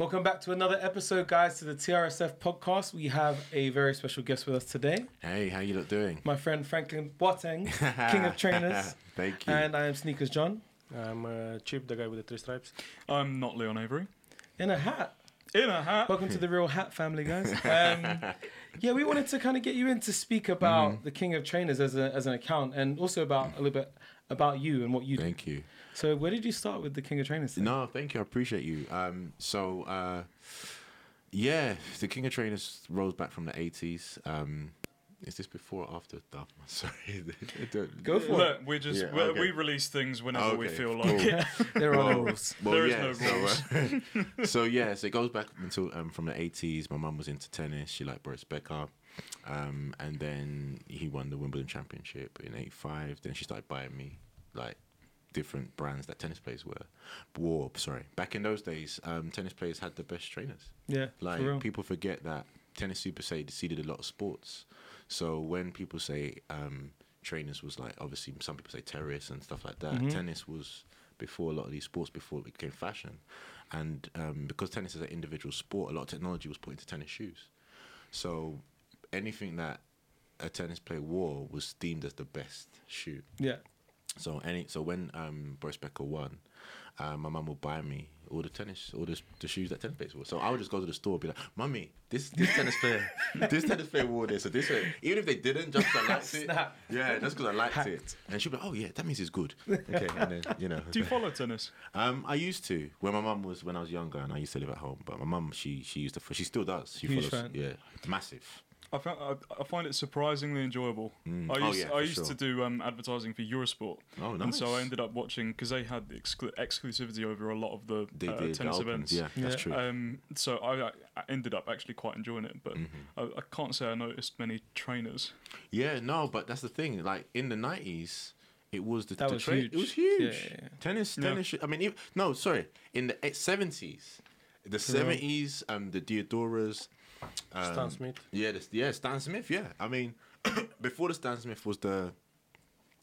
Welcome back to another episode, guys, to the TRSF podcast. We have a very special guest with us today, Hey, how you lot doing? my friend Franklin Boateng, King of Trainers, Thank you. and I am Sneakers John. I'm uh, Chip, the guy with the three stripes. I'm not Leon Avery. In a hat. In a hat. Welcome to the Real Hat family, guys. Um, yeah, we wanted to kind of get you in to speak about Mm-hmm. the King of Trainers as, a, as an account and also about a little bit about you and what you do. Thank you. So, where did you start with the King of Trainers? thing? No, thank you. I appreciate you. Um, so uh, yeah, the King of Trainers rose back from the eighties. Um, is this before or after? Oh, sorry. Go for it. We just Yeah, we, okay. we release things whenever we Okay, feel cool. like it. There are no Well, rules. Well, There is yeah, no so, uh, so yeah, so it goes back until um, from the eighties. My mum was into tennis. She liked Boris Becker, um, and then he won the Wimbledon Championship in '85. Then she started buying me like different brands that tennis players were wore. Sorry, back in those days, um, tennis players had the best trainers. Yeah, Like for people forget that tennis super seeded a lot of sports. So when people say um, trainers was like obviously some people say terrorists and stuff like that. Mhm. Tennis was before a lot of these sports before it became fashion, and um, because tennis is an individual sport, a lot of technology was put into tennis shoes. So anything that a tennis player wore was deemed as the best shoe. Yeah. So any so when um, Boris Becker won, uh, my mum would buy me all the tennis, all the, the shoes that tennis players wore. So I would just go to the store and be like, "Mummy, this this tennis player, this tennis player wore this, or this." way." Even if they didn't, just 'cause I liked it. Yeah, just because I liked it. And she'd be like, "Oh yeah, that means it's good." Okay, and then you know. Do you follow tennis? Um, I used to when my mum was when I was younger, and I used to live at home. But my mum, she she used to, she still does. She Huge follows, fan. yeah, massive. I, found, I, I find it surprisingly enjoyable. Mm. I Oh, used, yeah, I used sure. to do um, advertising for Eurosport, Oh, nice. and so I ended up watching because they had the exclu- exclusivity over a lot of the They uh, the tennis Opens, events. Yeah, that's Yeah. true. Um, so I, I ended up actually quite enjoying it, but Mhm. I, I can't say I noticed many trainers. Yeah, no, but that's the thing. Like in the nineties, it was the, That the was tra- huge. It was huge. Yeah, yeah, yeah. Tennis, tennis. sh- I mean, ev- no, sorry. In the seventies, the seventies, um, the Diadoras, um, Stan Smith. Yeah, the, yeah, Stan Smith. Yeah, I mean, before the Stan Smith was the.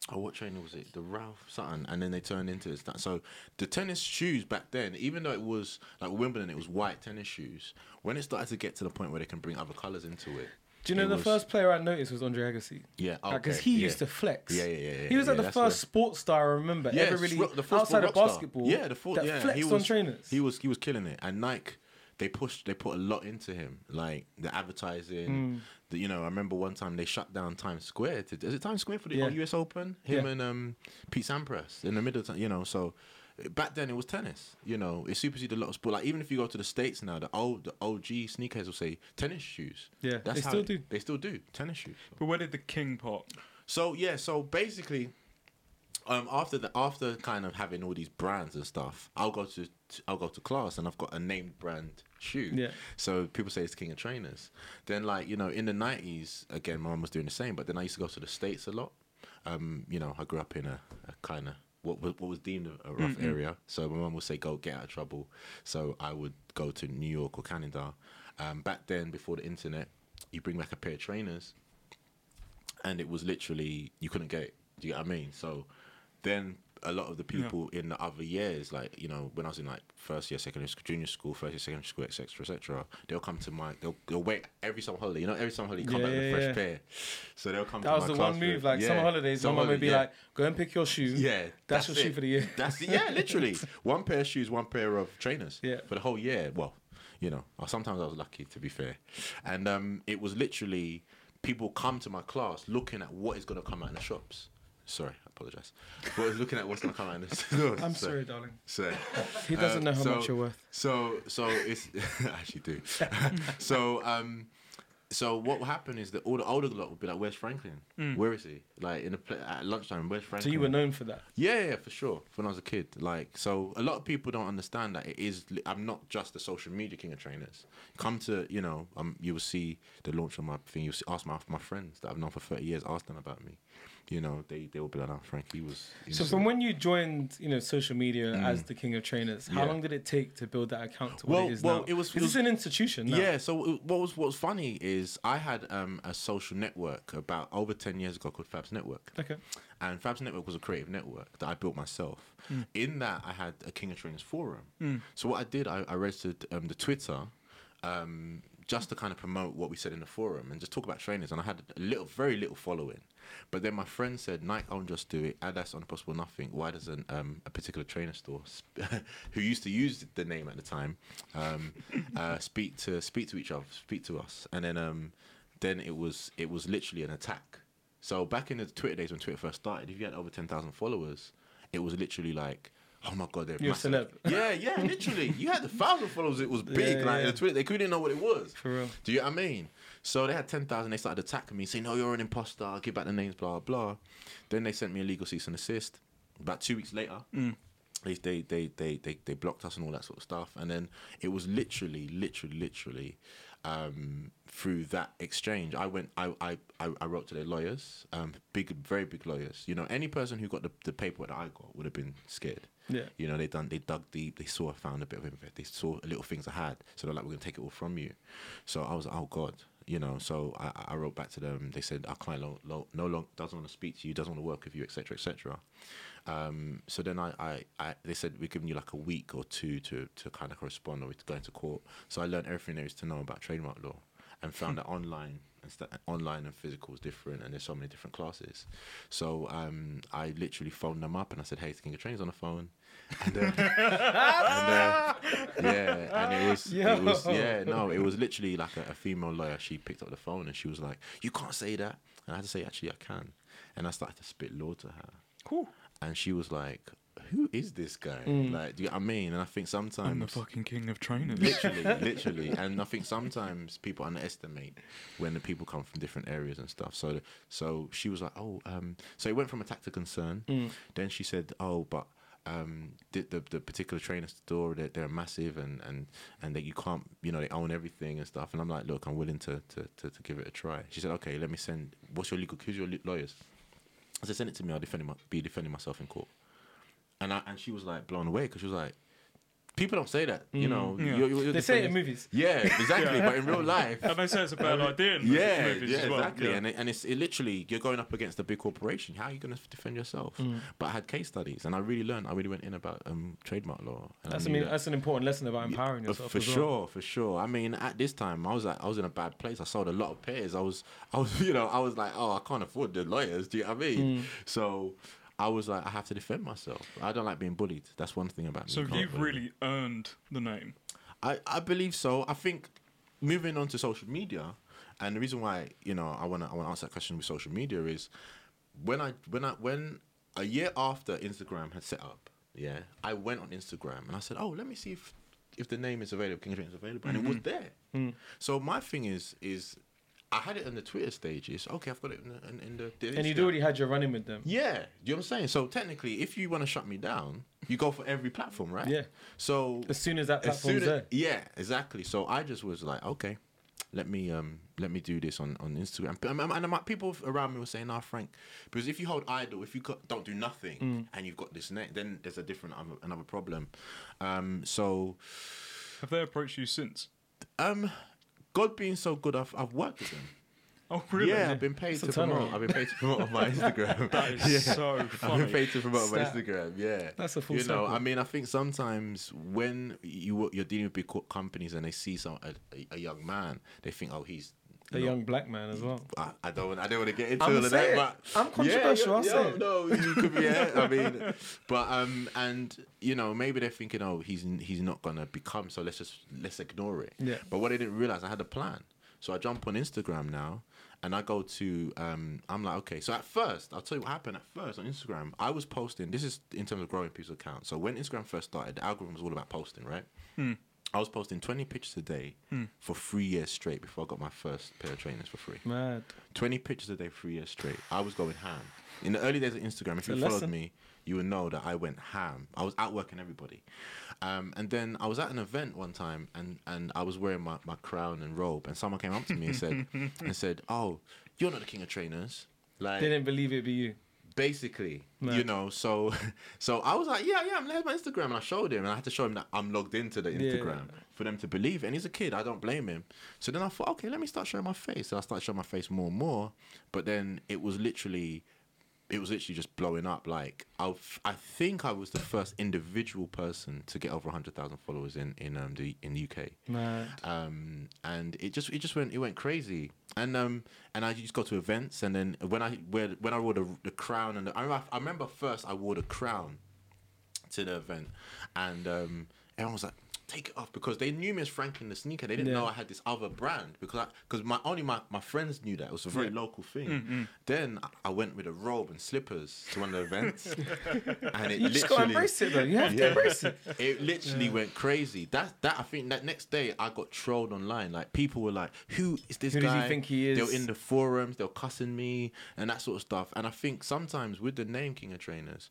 Oh, what trainer was it? The Ralph something, and then they turned into the Stan. So the tennis shoes back then, even though it was like Wimbledon, it was white tennis shoes. When it started to get to the point where they can bring other colors into it, Do you know it the was- first player I noticed was Andre Agassi? yeah, Because okay, he yeah. used to flex. Yeah, yeah, yeah, yeah, He was like yeah, the first the- sports star I remember Yeah, ever really the first outside of rock star. basketball. Yeah, the full, that yeah, flexed he on was, trainers. He was he was killing it, and Nike they pushed they put a lot into him, like the advertising. Mm. The, you know, I remember one time they shut down Times Square. To, is it Times Square for the Yeah. US Open? Him Yeah. and um, Pete Sampras in the middle. Of, you know, so back then it was tennis. You know, it superseded a lot of sport. Like even if you go to the states now, the old the OG sneakers will say tennis shoes. Yeah, That's they how still it- do. They still do tennis shoes. But where did the king pop So yeah, so basically, um, after the after kind of having all these brands and stuff, I'll go to I'll go to class and I've got a named brand shoe. Yeah. So people say it's King of Trainers. Then like you know in the nineties again, my mom was doing the same. But then I used to go to the states a lot. Um, you know, I grew up in a, a kind of what was what was deemed a, rough Mm-mm. area. So my mum would say, "Go get out of trouble." So I would go to New York or Canada. Um, back then, before the internet, you bring back a pair of trainers, and it was literally you couldn't get it. Do you get what I mean? So then a lot of the Yeah. people in the other years, like you know, when I was in like first year, secondary school, junior school, first year, secondary school, etc., etc., they'll come to my, they'll, they'll wait every summer holiday. You know, every summer holiday, come Yeah, back with a fresh yeah. pair. So they'll come. That to was my the one move. Like yeah, summer holidays, summer mum would be like, "Go and pick your shoe. yeah, that's, your shoe for the year." That's the, yeah, literally one pair of shoes, one pair of trainers. Yeah. for the whole year. Well, you know, sometimes I was lucky to be fair, and um, it was literally people come to my class looking at what is going to come out in the shops. Sorry, I apologize. But looking at what's to come out the stores. I'm So- sorry, darling. So, He doesn't know how so- much you're worth. so so it's I actually do. so um so what will happen is that all the older lot will be like, "Where's Franklin? Mm. Where is he?" Like in a pla at lunchtime, "Where's Franklin?" So you were known for that. Yeah, yeah, for sure. When I was a kid, like, so a lot of people don't understand that it is. I'm not just a social media king of trainers. Come to, you know, um, you will see the launch of my thing. You will see, ask my my friends that I've known for 30 years. Ask them about me. You know, they they will be like, "Oh, Frankie was." So from when you joined, you know, social media Mm. as the king of trainers, how Yeah. long did it take to build that account to what Well- it is well, now? it was- Is it this was- an institution now? Yeah. So it- what was what was funny is I had um, a social network about over ten years ago called Fabs Network, Okay. and Fabs Network was a creative network that I built myself. In that, I had a King of Trainers forum. So what I did, I, I registered um, the Twitter. Um, just to kind of promote what we said in the forum and just talk about trainers, and I had a little, very little following. But then my friend said, Nike won't just do it. Adidas on Possible Nothing. Why doesn't um, a particular trainer store, who used to use the name at the time, um, uh, speak to speak to each other, speak to us? And then um, then it was it was literally an attack. So back in the Twitter days when Twitter first started, if you had over ten thousand followers, it was literally like. Oh my god, they're You're a massive. celeb. Yeah, yeah, literally. You had a thousand followers, it was big. Yeah, like yeah. the Twitter, they couldn't even know what it was. For real. Do you know what I mean? So they had 10,000, they started attacking me, saying, No, you're an imposter, I'll give back the names, blah, blah. Then they sent me a legal cease and assist. About two weeks later, they, they, they, they, they, they blocked us and all that sort of stuff. And then it was literally, literally, literally um, through that exchange. I went, I, I, I, I wrote to their lawyers, um, big, very big lawyers. You know, any person who got the, the paperwork that I got would have been scared. Yeah. You know, they done they dug deep, they saw I found a bit of it, they saw little things I had. So they're like, We're gonna take it all from you. So I was like, Oh God, you know, so I, I wrote back to them, they said our client lo- lo- no longer doesn't want to speak to you, doesn't want to work with you, etc. etc. Um, so then I, I, I they said we're giving you like a week or two to, to kind of correspond or to go into court. So I learned everything there is to know about trademark law and found that online and st- online and physical is different and there's so many different classes. So um, I literally phoned them up and I said, Hey, King of Trainers on the phone. And, uh, and uh, yeah, and it was, it was yeah, no, it was literally like a, a female lawyer. She picked up the phone and she was like, "You can't say that," and I had to say, "Actually, I can," and I started to spit law to her, Cool. and she was like, "Who is this guy?" Mm. Like, do you know what I mean? And I think sometimes I'm the fucking king of trainers. literally, literally. And I think sometimes people underestimate when the people come from different areas and stuff. So, so she was like, "Oh, um," so it went from attack to concern. Mm. Then she said, "Oh, but." Um, the, the the particular trainer store they're, they're massive and and and that you can't you know they own everything and stuff. And I'm like look I'm willing to to, to, to give it a try. She said okay let me send what's your legal who's your lawyers? I said send it to me. I'll defend my, be defending myself in court. And I, and she was like blown away because she was like people don't say that you Mm. know Yeah. you're- you're They say it in movies. yeah, exactly. Yeah. But in real life, And they say it's a bad idea in yeah, movies yeah, as well. exactly. Yeah. And it, and it's it literally you're going up against a big corporation. How are you going to defend yourself? Mm. But I had case studies, and I really learned. I really went in about um, trademark law. And That's I I mean that- that's an important lesson about empowering uh, yourself. for as well. sure, for sure. I mean, at this time, I was at, I was in a bad place. I sold a lot of pairs. I was, I was, you know, I was like, oh, I can't afford the lawyers. Do you know what I mean? Mm. So. I was like, I have to defend myself. I don't like being bullied. That's one thing about me. So you you've really earned the name. I, I believe so. I think moving on to social media, and the reason why you know I want to I want to answer that question with social media is when I when I when a year after Instagram had set up, yeah, I went on Instagram and I said, oh, let me see if if the name is available, King Trainers is available, and it was there. Mm. So my thing is is I had it on the Twitter stages. Okay, I've got it in the, in, in the, the And you'd already had your running with them. Yeah, do you know what I'm saying? So technically, if you want to shut me down, you go for every platform, right? Yeah. So As soon as that as platform's soon as, there. yeah, exactly. So I just was like, okay, let me um let me do this on on Instagram. But, um, and my, people around me were saying, "Ah, Frank, because if you hold idle, if you got, don't do nothing, Mm. and you've got this net, then there's a different other, another problem." Um, so Have they approached you since? um, God being so good, I've I've worked with him. Oh, really? Yeah, I've been paid It's to promote. I've been paid to promote on my Instagram. That is Yeah. so I've been paid to promote on my Instagram. Yeah, That's a full you know. circle. I mean, I think sometimes when you you're dealing with big companies and they see some a, a, a young man, they think, oh, he's A you know, young black man as well. I, I don't. I don't want to get into I'm all of saying that, it. but I'm controversial, I'll Yeah, say yeah, it. no, you could be. Yeah, I mean, but um, and you know, maybe they're thinking, oh, he's he's not gonna become, so let's just let's ignore it. Yeah. But what I didn't realize, I had a plan. So I jump on Instagram now, and I go to. Um, I'm like, okay. So at first, I'll tell you what happened. At first on Instagram, I was posting. This is in terms of growing people's accounts. So when Instagram first started, the algorithm was all about posting, right? I was posting 20 pictures a day for three years straight before I got my first pair of trainers for free. Mad. 20 pictures a day, three years straight. I was going ham. In the early days of Instagram, if It's you followed lesson. me, you would know that I went ham. I was outworking everybody. Um, and then I was at an event one time and, and I was wearing my, my crown and robe and someone came up to me and said and said, Oh, you're not the king of trainers. Like They didn't believe it'd be you. Basically you know so so i was like yeah yeah i'm here's my instagram and i showed him and i had to show him that i'm logged into the Yeah. instagram for them to believe it. and he's a kid i don't blame him so then i thought okay let me start showing my face so i started showing my face more and more but then it was literally it was literally just blowing up like i i think i was the first individual person to get over 100000 followers in in um the in the uk Mad. um, and it just it just went it went crazy. And um and I used to go to events, and then when I wear when I wore the, the crown, and the, I remember, I remember first I wore the crown to the event, and um everyone was like. Take it off because they knew me as Franklin the sneaker. They didn't Yeah. know I had this other brand because because my only my, my friends knew that it was a very local thing. Mm-hmm. Then I- went with a robe and slippers to one of the events, and it You just gotta literally embrace it though. You have to embrace it. it literally went crazy. That that I think that next day I got trolled online. Like people were like, "Who is this Who guy?" he think he is? They were in the forums. They were cussing me and that sort of stuff. And I think sometimes with the name King of Trainers,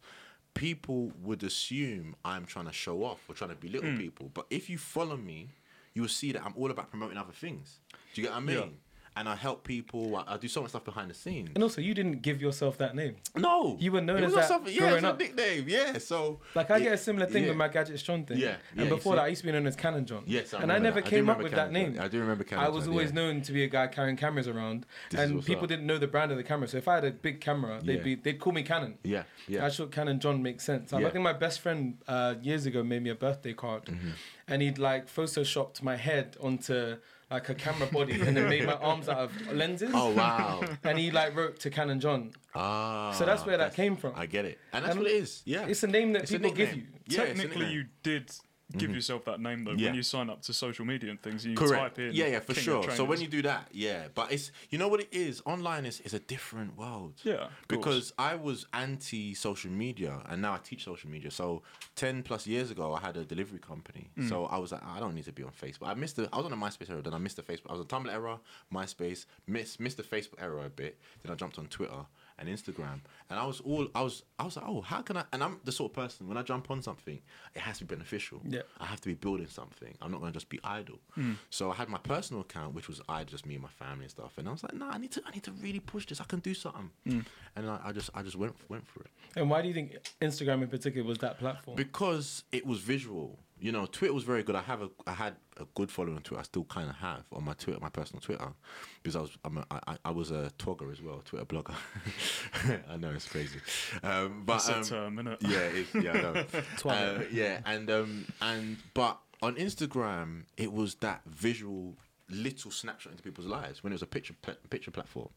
people would assume I'm trying to show off or trying to belittle Hmm. people. But if you follow me, you will see that I'm all about promoting other things. Do you get what I mean? And I help people. I, I do so much stuff behind the scenes. And also, you didn't give yourself that name. No, You were known as that something- Yeah, growing up. nickname. Yeah, so Like I it- get a similar thing yeah. with my Gadget John thing. Yeah, yeah, And before that, I used to be known as Canon John. Yes, I and I never that. I came up remember with that Canon John. name. I do remember I was John, always yeah. known to be a guy carrying cameras around, This and people up. didn't know the brand of the camera. So if I had a big camera, they'd be they'd call me Canon. Yeah, yeah. I thought Canon John makes sense. I think my best friend uh, years ago made me a birthday card, Mm-hmm. and he'd like photoshopped my head onto like a camera body, and then made my arms out of lenses. Oh wow. And he like wrote to Canon John. ah. So that's where that came from. I get it, and that's And what it is. Yeah. It's a name that It's people give you. Yeah, Technically, you did give yourself that name though Yeah. when you sign up to social media and things. You Correct. type in Yeah, yeah, for King sure. So when you do that, yeah, but it's you know what it is. Online is is a different world. Yeah, of course. Because I was anti social media and now I teach social media. So ten plus years ago, I had a delivery company. Mm. So I was like, I don't need to be on Facebook. I missed the. I was on a MySpace era. Then I missed the Facebook. I was on Tumblr era, MySpace, missed missed the Facebook era a bit. Then I jumped on Twitter and Instagram, and I was all I was. I was like, oh, how can I? And I'm the sort of person when I jump on something, it has to be beneficial. Yeah. I have to be building something. I'm not going to just be idle. Hmm. So I had my personal account, which was I just me and my family and stuff. And I was like, nah, I need to, I need to really push this. I can do something. Hmm. And I, I just, I just went, went for it And why do you think Instagram in particular was that platform? because it was visual. You know, Twitter was very good. I have a, I had a good following on Twitter. I still kind of have on my Twitter, my personal Twitter, because I was, I'm a, I, I was a Twogger as well, Twitter blogger. I know it's crazy, um, but That's a um, term, innit? yeah, it's, yeah, I know. Twogger. Uh, yeah, and um, and but on Instagram, it was that visual little snapshot into people's lives when it was a picture pla- picture platform,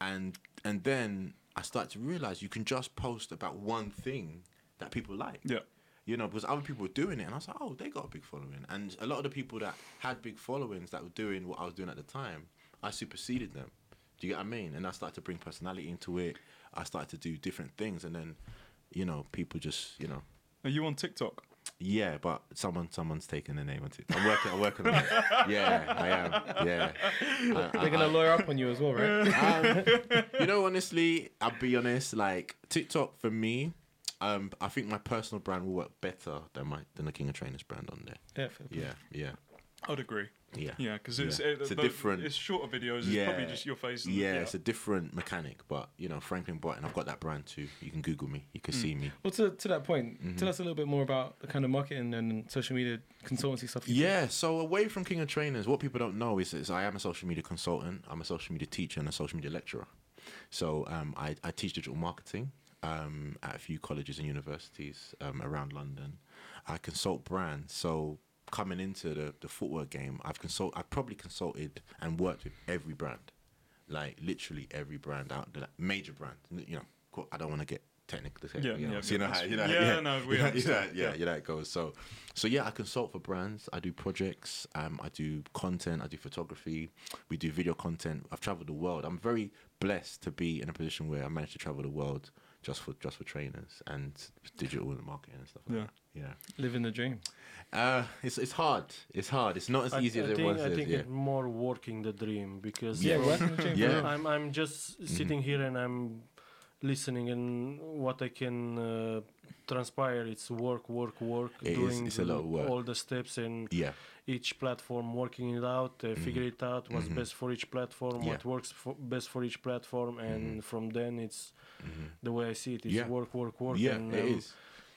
and and then I started to realize you can just post about one thing that people like. Yeah. You know, because other people were doing it, and I was like, oh, they got a big following. And a lot of the people that had big followings that were doing what I was doing at the time, I superseded them. Do you get what I mean? And I started to bring personality into it. I started to do different things, and then, you know, people just, you know, Are you on TikTok? yeah, but someone, someone's taking the name on it. I'm working, I'm working on it. Yeah, I am. Yeah. I- I- They're gonna I- lawyer up on you as well, right? um, you know, honestly, I'll be honest. Like TikTok for me, um, I think my personal brand will work better than my than the King of Trainers brand on there. yeah, fair play. Yeah, yeah, I'd agree. yeah. Yeah, because it's, Yeah. it, It's a but different- It's shorter videos. It's Yeah. probably just your face. And Yeah, it's a different mechanic, but you know, Franklin Boateng, I've got that brand too. You can Google me, you can see me. Well, to, to that point, Mm-hmm. tell us a little bit more about the kind of marketing and social media consultancy stuff. You do. Yeah, so away from King of Trainers, what people don't know is, is I am a social media consultant, I'm a social media teacher, and a social media lecturer. So um, I, I teach digital marketing um, at a few colleges and universities um, around London. I consult brands. So coming into the, the footwear game, I've consult I've probably consulted and worked with every brand, like literally every brand out there, major brand. You know, I don't want to get technical. Yeah, you know, yeah, so you know yeah, how you know, that's- yeah, no, we you know, you know, yeah, yeah. yeah, that goes. So, so yeah, I consult for brands. I do projects. Um, I do content. I do photography. We do video content. I've traveled the world. I'm very blessed to be in a position where I managed to travel the world just for just for trainers and digital and marketing and stuff. Like Yeah. that. yeah. living the dream. Uh, it's it's hard. It's hard. It's not as I, easy I as think, was. I think Yeah. it's more working the dream because Yeah, from- working the dream. Yeah. I'm I'm just Mm-hmm. sitting here and I'm listening and what I can uh, transpire. It's work, work, work. It is- doing it's a lot of work. all the steps and Yeah, each platform, working it out, uh, figure it out what's Mhm. best for each platform, Yeah. what works for, best for each platform, and from then it's Mhm. the way I see it. It's Yeah. work, work, work. yeah, and, it um, is.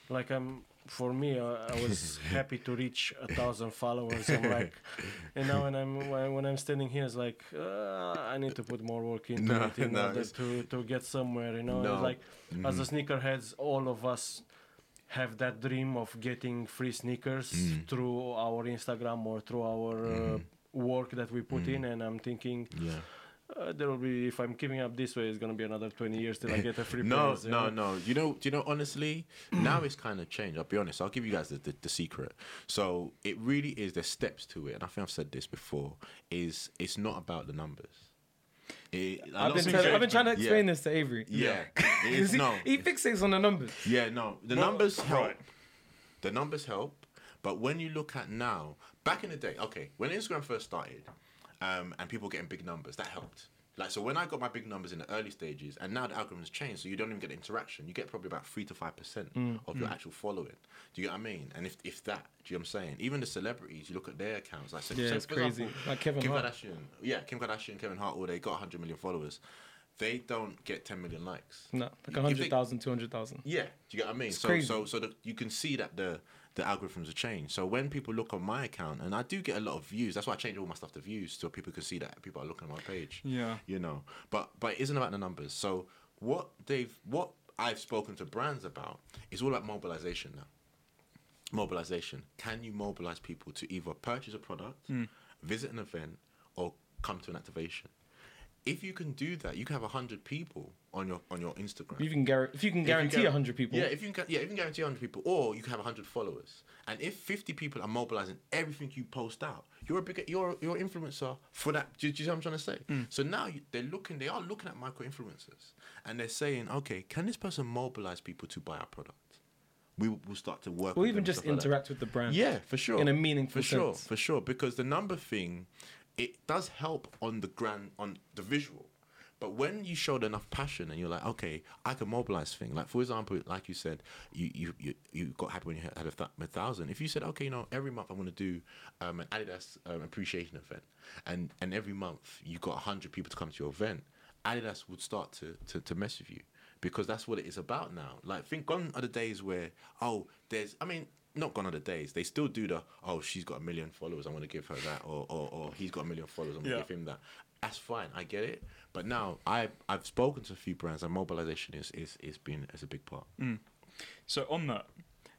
like I'm for me uh, I was happy to reach a thousand followers I'm like and now when I'm when, I'm standing here it's like uh, I need to put more work into No, it in no, order to to get somewhere you know No. like as Mhm. a sneakerheads all of us have that dream of getting free sneakers Mm. through our Instagram or through our uh, work that we put Mm. in and I'm thinking Yeah. Uh, there will be if I'm keeping up this way it's gonna be another 20 years till I get a free No, you no, know? no. You know, do you know? Honestly, now it's kind of changed. I'll be honest. I'll give you guys the, the, the secret. So it really is. There's steps to it, and I think I've said this before. Is it's not about the numbers. It, I've been, tell- I've been trying to Yeah. explain this to Avery. Yeah, is he, no. he fixates on the numbers. Yeah, no. The Well, numbers help. right. The numbers help, but when you look at now, back in the day, okay, when Instagram first started, um, and people getting big numbers, that helped. Like so, when I got my big numbers in the early stages, and now the algorithm's changed, so you don't even get interaction. You get probably about three to five percent of your actual following. Do you get what I mean? And if if that, do you know what I'm saying? Even the celebrities, you look at their accounts, like so, Yeah, so it's crazy. example, Like Kevin Kim Hart. Kardashian, yeah, Kim Kardashian, Kevin Hart, all they got 100 million followers. They don't get 10 million likes. No, like You- you 100,000, 200,000. yeah, do you get what I mean? so crazy. so so the, you can see that the the algorithms have changed. So when people look on my account, and I do get a lot of views, that's why I change all my stuff to views so people can see that people are looking at my page. Yeah. You know, but but it isn't about the numbers. So what they've what I've spoken to brands about is all about mobilization now. Mobilization. Can you mobilize people to either purchase a product, hmm. visit an event, or come to an activation? If you can do that, you can have hundred people on your on your Instagram. If you can, guar- if you can you guarantee guar- 100 people, Yeah, if you can, yeah, if you can guarantee 100 people, or you can have 100 followers, and if 50 people are mobilizing everything you post out, you're a bigger, you're you're influencer for that. Do, do you see what I'm trying to say? Mm. So now you, they're looking, they are looking at micro influencers, and they're saying, okay, can this person mobilize people to buy our product? We will start to work. or with even them, just stuff like interact with the brand. Yeah, for sure. In a meaningful for sure, for sure. Because the number thing, it does help on the grand on the visual. But when you showed enough passion and you're like, okay, I can mobilize thing. Like for example, like you said, you you you, you got happy when you had a, th- a thousand. If you said, okay, you know, every month I'm going to do um, an Adidas um, appreciation event, and and every month you got hundred people to come to your event, Adidas would start to, to to mess with you because that's what it is about now. Like think gone are the days where oh, there's I mean not gone are the days. They still do the oh she's got a million followers. I want to give her that, or or, or he's got a million followers. I'm gonna Yeah. give him that. That's fine. I get it. But now I I've spoken to a few brands and mobilization is is is been as a big part. So on that,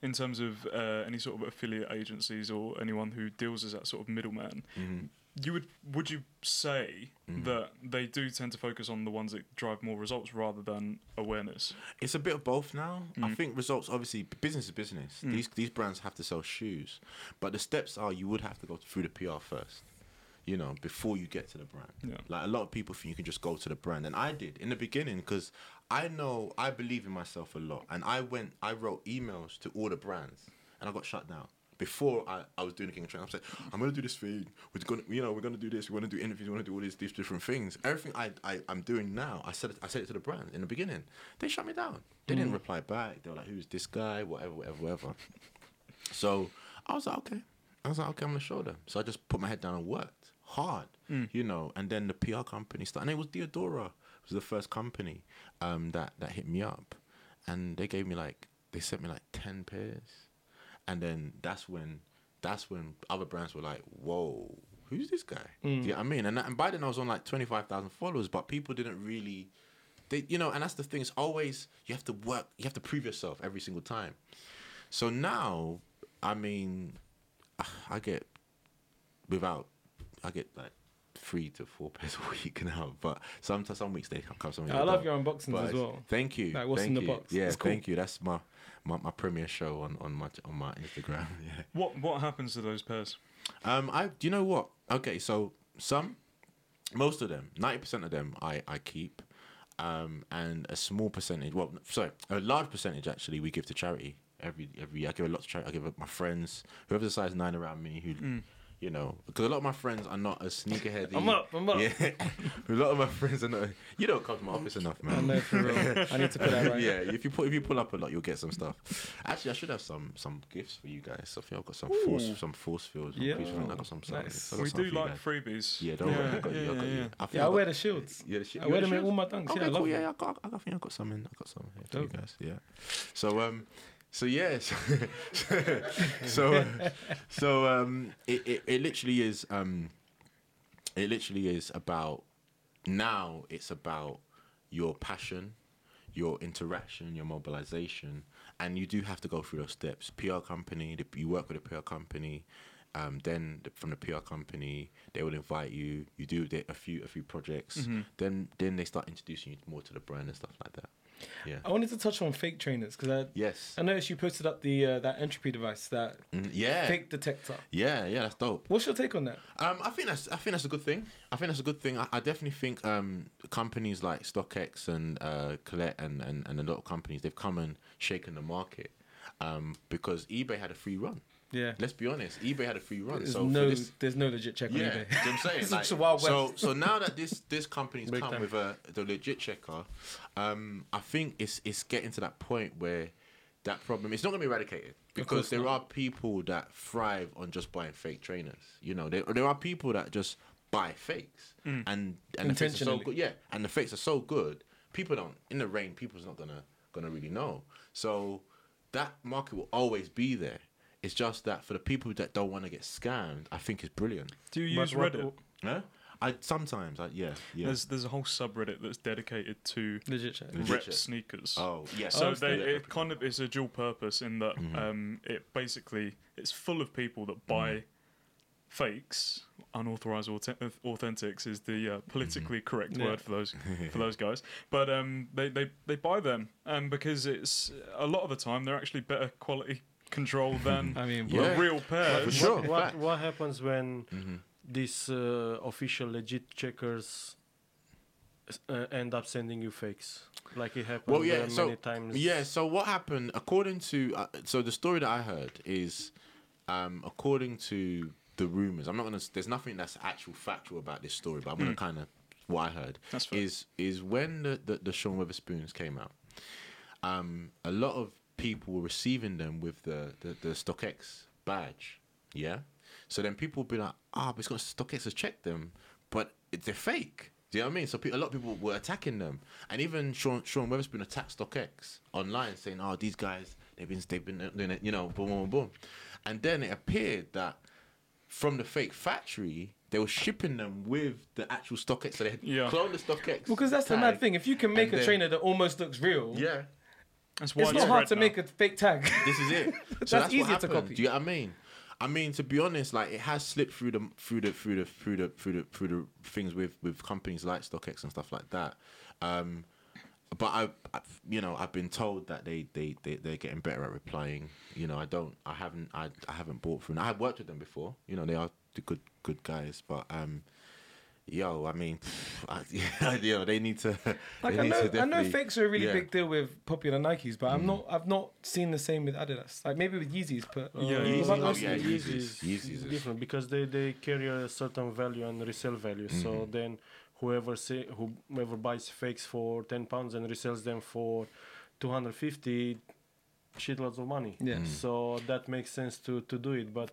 in terms of uh, any sort of affiliate agencies or anyone who deals as that sort of middleman, Mm-hmm. You would would you say mm-hmm. that they do tend to focus on the ones that drive more results rather than awareness? It's a bit of both now. I mm. think results obviously business is business. Mm. These these brands have to sell shoes, but the steps are you would have to go through the PR first. You know, before you get to the brand. Yeah. Like a lot of people think you can just go to the brand, and I did in the beginning because I know I believe in myself a lot, and I went I wrote emails to all the brands, and I got shut down. Before I, I was doing the King of Training, I'm saying I'm gonna do this thing. We're gonna, you know, we're gonna do this. We're gonna do interviews. We're gonna do all these, these different things. Everything I, I I'm doing now, I said it, I said it to the brand in the beginning. They shut me down. They didn't reply back. They were like, "Who's this guy? Whatever, whatever, whatever." So I was like, okay. I was like, okay, I'm gonna show them. So I just put my head down and worked hard, you know. And then the PR company started, and it was Diadora. It was the first company um, that that hit me up, and they gave me like they sent me like ten pairs, and then that's when that's when other brands were like, whoa. Who's this guy? Do you mm. know what I mean? And, and by then I was on like twenty five thousand followers, but people didn't really they you know and that's the thing it's always you have to work you have to prove yourself every single time so now i mean ah, i get without i get like three to four pairs a week now but sometimes some weeks they come some weeks I love don't. your unboxings But as well. thank you Like, what's thank in the box? yeah cool. thank you that's my, my my premiere show on on my on my instagram yeah What what happens to those pairs? um, I do you know what? Okay, so some, most of them, ninety percent of them, I I keep, um, and a small percentage. Well, sorry, a large percentage actually we give to charity every every year. I give a lot to charity. I give it my friends, whoever's a size nine around me, who, you You know, because a lot of my friends are not as sneakerheady. I'm up. I'm up. Yeah, a lot of my friends are not. You don't come to my office enough, I man. know for real. I need to put that right. yeah, if you put if you pull up a lot, you'll get some stuff. Actually, I should have some some gifts for you guys. I think I've got some force some force fields. Yeah. I got some. some Nice. I got We some do you like guys. freebies. Yeah, don't worry. I got you. I got you. I Yeah, I got- wear the shields. Yeah, the shit. I wear got them in all my dunks. Okay, yeah, I love cool. Yeah, I, got, I, I think I got some in. I got some here for you guys. Yeah. So um, so yes, so so, um, it, it it literally is um, it literally is about now. It's about your passion, your interaction, your mobilization, and you do have to go through those steps. PR company, the, you work with a PR company. Um, then the, from the PR company, they will invite you. You do the, a few a few projects. Mm-hmm. Then then they start introducing you more to the brand and stuff like that. Yeah. I wanted to touch on fake trainers because I, Yes. I noticed you posted up the uh, that Entrupy device, that Mm, yeah. fake detector. Yeah. Yeah. That's dope. What's your take on that? Um, I think that's I think that's a good thing. I think that's a good thing. I, I definitely think um, companies like StockX and uh, Colette and, and, and a lot of companies they've come and shaken the market um, because eBay had a free run. Yeah. Let's be honest, eBay had a free run. There's so no, this, there's no legit check on yeah, eBay. you know I'm saying? Like, such a wild so, so now that this this company's Big come time. with a the legit checker, um, I think it's it's getting to that point where that problem it's not going to be eradicated because there not. are people that thrive on just buying fake trainers. You know, there there are people that just buy fakes and and the fakes are so good. Yeah, and the fakes are so good. People don't in the rain. People's not gonna gonna really know. So that market will always be there. It's just that for the people that don't want to get scammed, I think it's brilliant. Do you use what- Reddit? Yeah. I sometimes I yeah yeah. There's there's a whole subreddit that's dedicated to legit check. Legit rep sneakers. oh yeah. So Oh, they, yeah, it kind of is a dual purpose in that Mm-hmm. um, it basically it's full of people that buy Mm-hmm. fakes, unauthorized authe- authentics is the uh, politically Mm-hmm. correct Yeah. word for those for those guys. But um, they, they they buy them, and because it's a lot of the time they're actually better quality control than I mean, Yeah. a real pair. For sure. What, fact. what happens when Mhm. these uh, official legit checkers uh, end up sending you fakes? Like it happened Well, yeah. uh, So many times. yeah. So what happened? According to uh, so the story that I heard is, um, according to the rumors. I'm not gonna. There's nothing that's actual factual about this story, but I'm gonna kind of what I heard That's fair. is is when the the, the Sean Wotherspoons came out. Um, a lot of people were receiving them with the the, the StockX badge. Yeah. So then people would be like, ah, but it's got StockX has checked them, but it- they're fake. Do you know what I mean? So pe- a lot of people were attacking them, and even Sean Sean Wotherspoon attacked StockX online, saying, "Oh, these guys, they've been they've been doing it, you know, boom, boom, boom." And then it appeared that from the fake factory, they were shipping them with the actual StockX. So they had Yeah. cloned the StockX. because that's the mad thing. If you can make a then- trainer that almost looks real, Yeah, That's it's not hard to now. make a fake tag. this is it. So That's that's, easier what to copy. Do you get what I mean? I mean, to be honest, like it has slipped through the through the through the through the through the through the things with with companies like StockX and stuff like that. Um, but I, I, you know, I've been told that they they they they're getting better at replying. You know, I don't, I haven't, I I haven't bought through. I have worked with them before. You know, they are the good good guys, but um. Yo, I mean, I, yeah, you know, they need to. Like they I need know, to I know fakes are a really yeah. Mm. big deal with popular Nikes, but I'm not. I've not seen the same with Adidas. Like maybe with Yeezys, but Uh, Yeah, what Yeezy. Oh, those yeah, Yeezys? Yeezys. Yeezys is- different because they, they carry a certain value and resale value. Mm-hmm. So then whoever say whoever buys fakes for ten pounds and resells them for two hundred fifty, shitloads of money. Yeah. Mm. So that makes sense to to do it, but.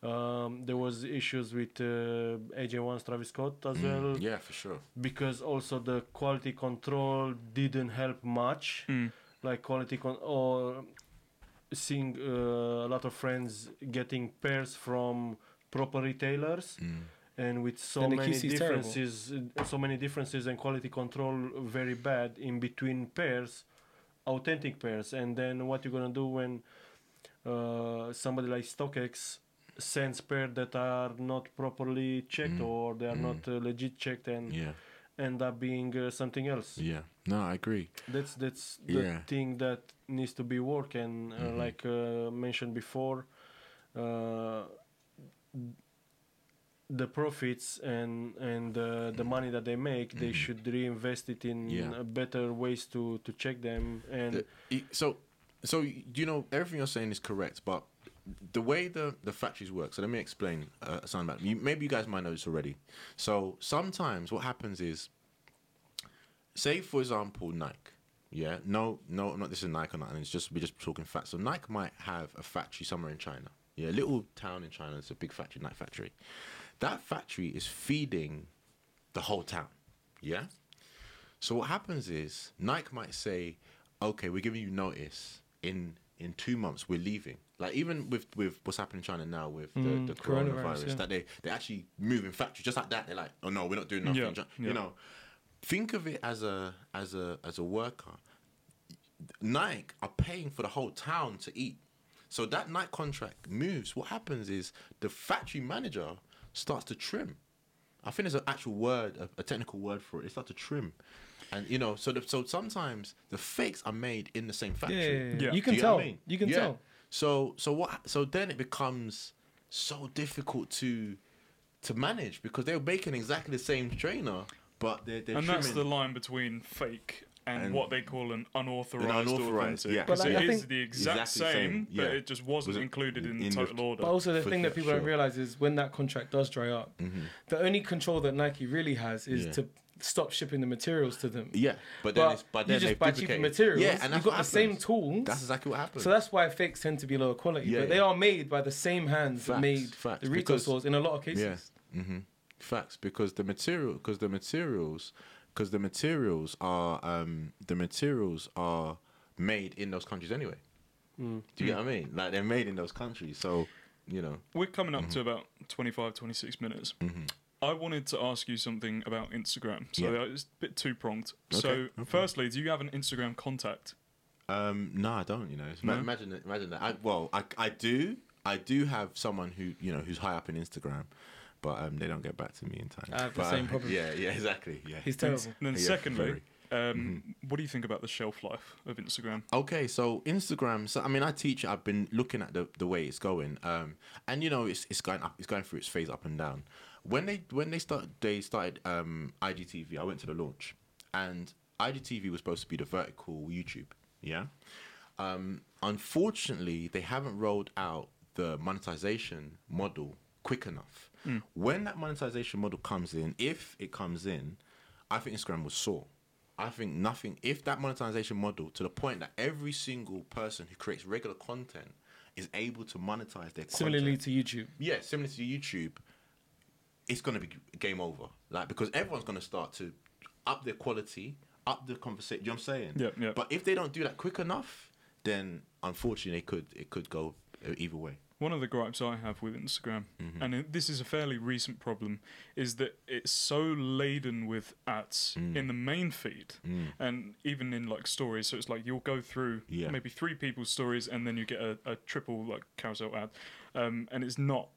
Um, there was issues with uh, AJ1's Travis Scott as well Mm, yeah, for sure. because also the quality control didn't help much Mm. like quality con- or seeing uh, a lot of friends getting pairs from proper retailers Mm. and with so And many QC terrible. differences so many differences and quality control very bad in between pairs authentic pairs and then what you're gonna do when uh, somebody like StockX sends pairs that are not properly checked Mm. or they are Mm. not uh, legit checked and Yeah, end up being uh, something else yeah. No, I agree. that's that's the Yeah. thing that needs to be work and uh, Mhm. like uh, mentioned before uh, the profits and and uh, the money that they make they Mhm. should reinvest it in Yeah. better ways to to check them and The- so, so you know everything you're saying is correct, but the way the the factories work. So let me explain uh, something about. You, maybe you guys might know this already. So sometimes what happens is, say for example, Nike. Yeah, no, no, not this is Nike or nothing. It's just we're just talking facts. So Nike might have a factory somewhere in China. Yeah, a little town in China. It's a big factory, Nike factory. That factory is feeding the whole town. Yeah. So what happens is Nike might say, "Okay, we're giving you notice in in two months. We're leaving." Like even with with what's happening in China now with the, Mm, the coronavirus, coronavirus, yeah. that they they actually moving factories just like that. They're like, "Oh no, we're not doing nothing." Yeah, Ju- yeah. You know, think of it as a as a as a worker. Nike are paying for the whole town to eat. So that Nike contract moves. What happens is the factory manager starts to trim. I think there's an actual word, a, a technical word for it. They start to trim, and you know, so the, so sometimes the fakes are made in the same factory. yeah, yeah. Yeah. you can you tell. I mean? You can Yeah. tell. So so what? So then it becomes so difficult to to manage because they're making exactly the same trainer, but they're, they're and trimming. that's the line between fake and, And- what they call an unauthorized, An unauthorized, or authentic. yeah. Because But, like, I is the exact Exactly same, same, but yeah. it just wasn't Was it included in, in the the- total order. But also the thing that for people don't realize is when that contract does dry up, mm-hmm. the only control that Nike really has is Yeah. to stop shipping the materials to them. yeah, but then But it's but you then just they've buy cheaper duplicated- materials. Yeah, and you've got the same tools. That's exactly what happens. so that's why fakes tend to be lower quality. Yeah, but they are made by the same hands that made facts, the retail because- stores in a lot of cases. Yeah. hmm Facts, because the material, because the materials, because the materials are, um, the materials are made in those countries anyway. Mm. Do you get what I mean? Like they're made in those countries, so you know. We're coming up Mm-hmm. to about 25, 26 minutes. I wanted to ask you something about Instagram. So Yeah. it's a bit two pronged. Okay, So, no problem. firstly, do you have an Instagram contact? Um, no, I don't. You know, Ma- No? imagine that. Imagine that. I, well, I, I do. I do have someone who you know who's high up in Instagram, but um, they don't get back to me in time. I have the same uh, problem. Yeah, yeah, exactly. Yeah. He's Then- terrible. Then, Yeah, secondly, very. Mm-hmm. um, what do you think about the shelf life of Instagram? Okay, so Instagram. So I mean, I teach. I've been looking at the, the way it's going, um, and you know, it's it's going up. It's going through its phase up and down. When they when they start they started um, IGTV, I went to the launch, and IGTV was supposed to be the vertical YouTube. Yeah. Um, unfortunately, they haven't rolled out the monetization model quick enough. When that monetization model comes in, if it comes in, I think Instagram will soar. I think nothing. If that monetization model to the point that every single person who creates regular content is able to monetize their content Similarly content, to YouTube. yeah, similar to YouTube, it's gonna be game over. Like because everyone's gonna start to up their quality, up the conversation. You know what I'm saying? Yeah, yeah. But if they don't do that quick enough, then unfortunately, it could it could go either way. One of the gripes I have with Instagram, Mm-hmm. and it, this is a fairly recent problem, is that it's so laden with ads Mm. in the main feed and even in like stories. So it's like you'll go through Yeah. maybe three people's stories and then you get a, a triple like carousel ad, um, and it's not.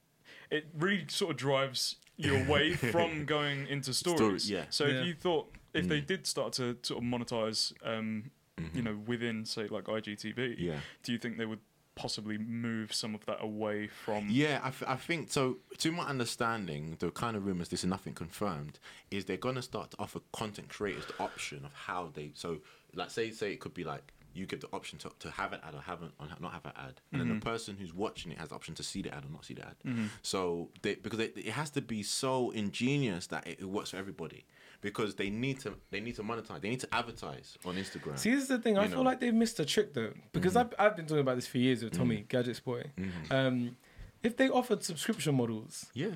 It really sort of drives you away from going into stories. yeah. So Yeah. if you thought if they did start to sort of monetize, um, you know, within say like IGTV, Yeah. do you think they would possibly move some of that away from Yeah, I, f- I think so. To my understanding, the kind of rumors, this is nothing confirmed, is they're gonna start to offer content creators the option of how they. So, like, say, say it could be like you give the option to, to have an ad or have an, or not have an ad, and then the person who's watching it has the option to see the ad or not see the ad. So, they, because it, it has to be so ingenious that it, it works for everybody, because they need to they need to monetize, they need to advertise on Instagram. See, this is the thing. I feel know. Mm-hmm. like they've missed a trick though, because I've I've been talking about this for years with Tommy Gadgets Boy. Um, if they offered subscription models, yeah,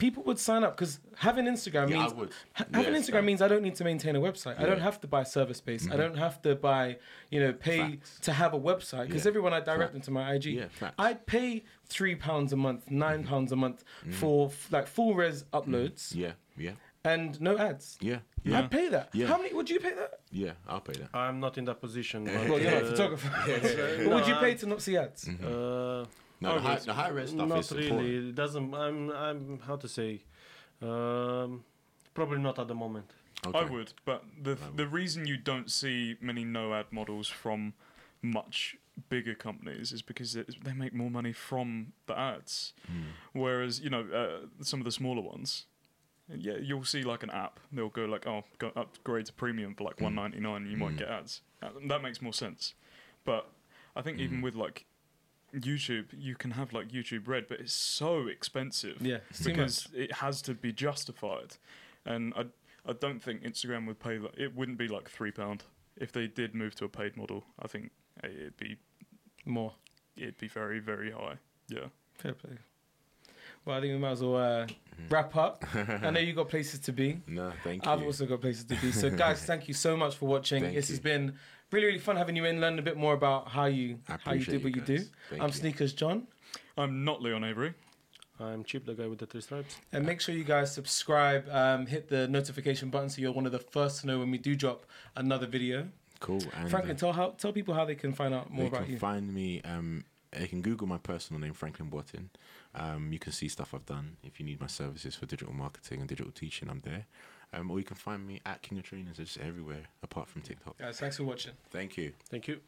people would sign up because having Instagram Yeah, I means would. ha- having Yes, Instagram that- means I don't need to maintain a website. I don't Mm-hmm. have to buy server space. I don't have to buy you know pay Facts. to have a website because Yeah. everyone I direct Fact. them to my IG. Yeah. I'd pay three pounds a month, 9 pounds a month for f- like full res uploads yeah, yeah, and no ads. yeah, yeah, I'd pay that. Yeah. How many would you pay that? yeah. I'll pay that. I'm not in that position. But, Well, you're not a uh, photographer. But no, would you pay I'm- to not see ads? Mm-hmm. Uh, No, the high, would. the high res stuff not is really. important. It doesn't. I'm. I'm. How to say? Um, probably not at the moment. I would, but the the reason you don't see many no ad models from much bigger companies is because it, they make more money from the ads, whereas you know uh, some of the smaller ones. Yeah, you'll see like an app. They'll go like, "Oh, go upgrade to premium for like one ninety nine. You might get ads." Uh, that makes more sense. But I think even with like YouTube, you can have like YouTube Red, but it's so expensive Yeah, it's too because it has to be justified, and I I don't think Instagram would pay. Like, it wouldn't be like three pound if they did move to a paid model. I think it'd be more. it'd be very very high. Yeah. Fair play. Well, I think we might as well uh, wrap up. I know you got places to be. No, thank you. I've also got places to be. So, guys, thank you so much for watching. Thank this has been really, really fun having you in, learning a bit more about how you how you do appreciate what you, do. Thank I'm you. Sneakers John, I'm not Leon Avery. I'm Chip, the guy with the three stripes. and make sure you guys subscribe. Um, hit the notification button so you're one of the first to know when we do drop another video. Cool. And Franklin, uh, tell how tell people how they can find out more they about can you. Can find me. Um, they can Google my personal name, Franklin Boateng. Um, you can see stuff I've done. If you need my services for digital marketing and digital teaching, I'm there. Um, or you can find me at King of Trainers. It's everywhere apart from TikTok. Guys, thanks for watching. Thank you. Thank you.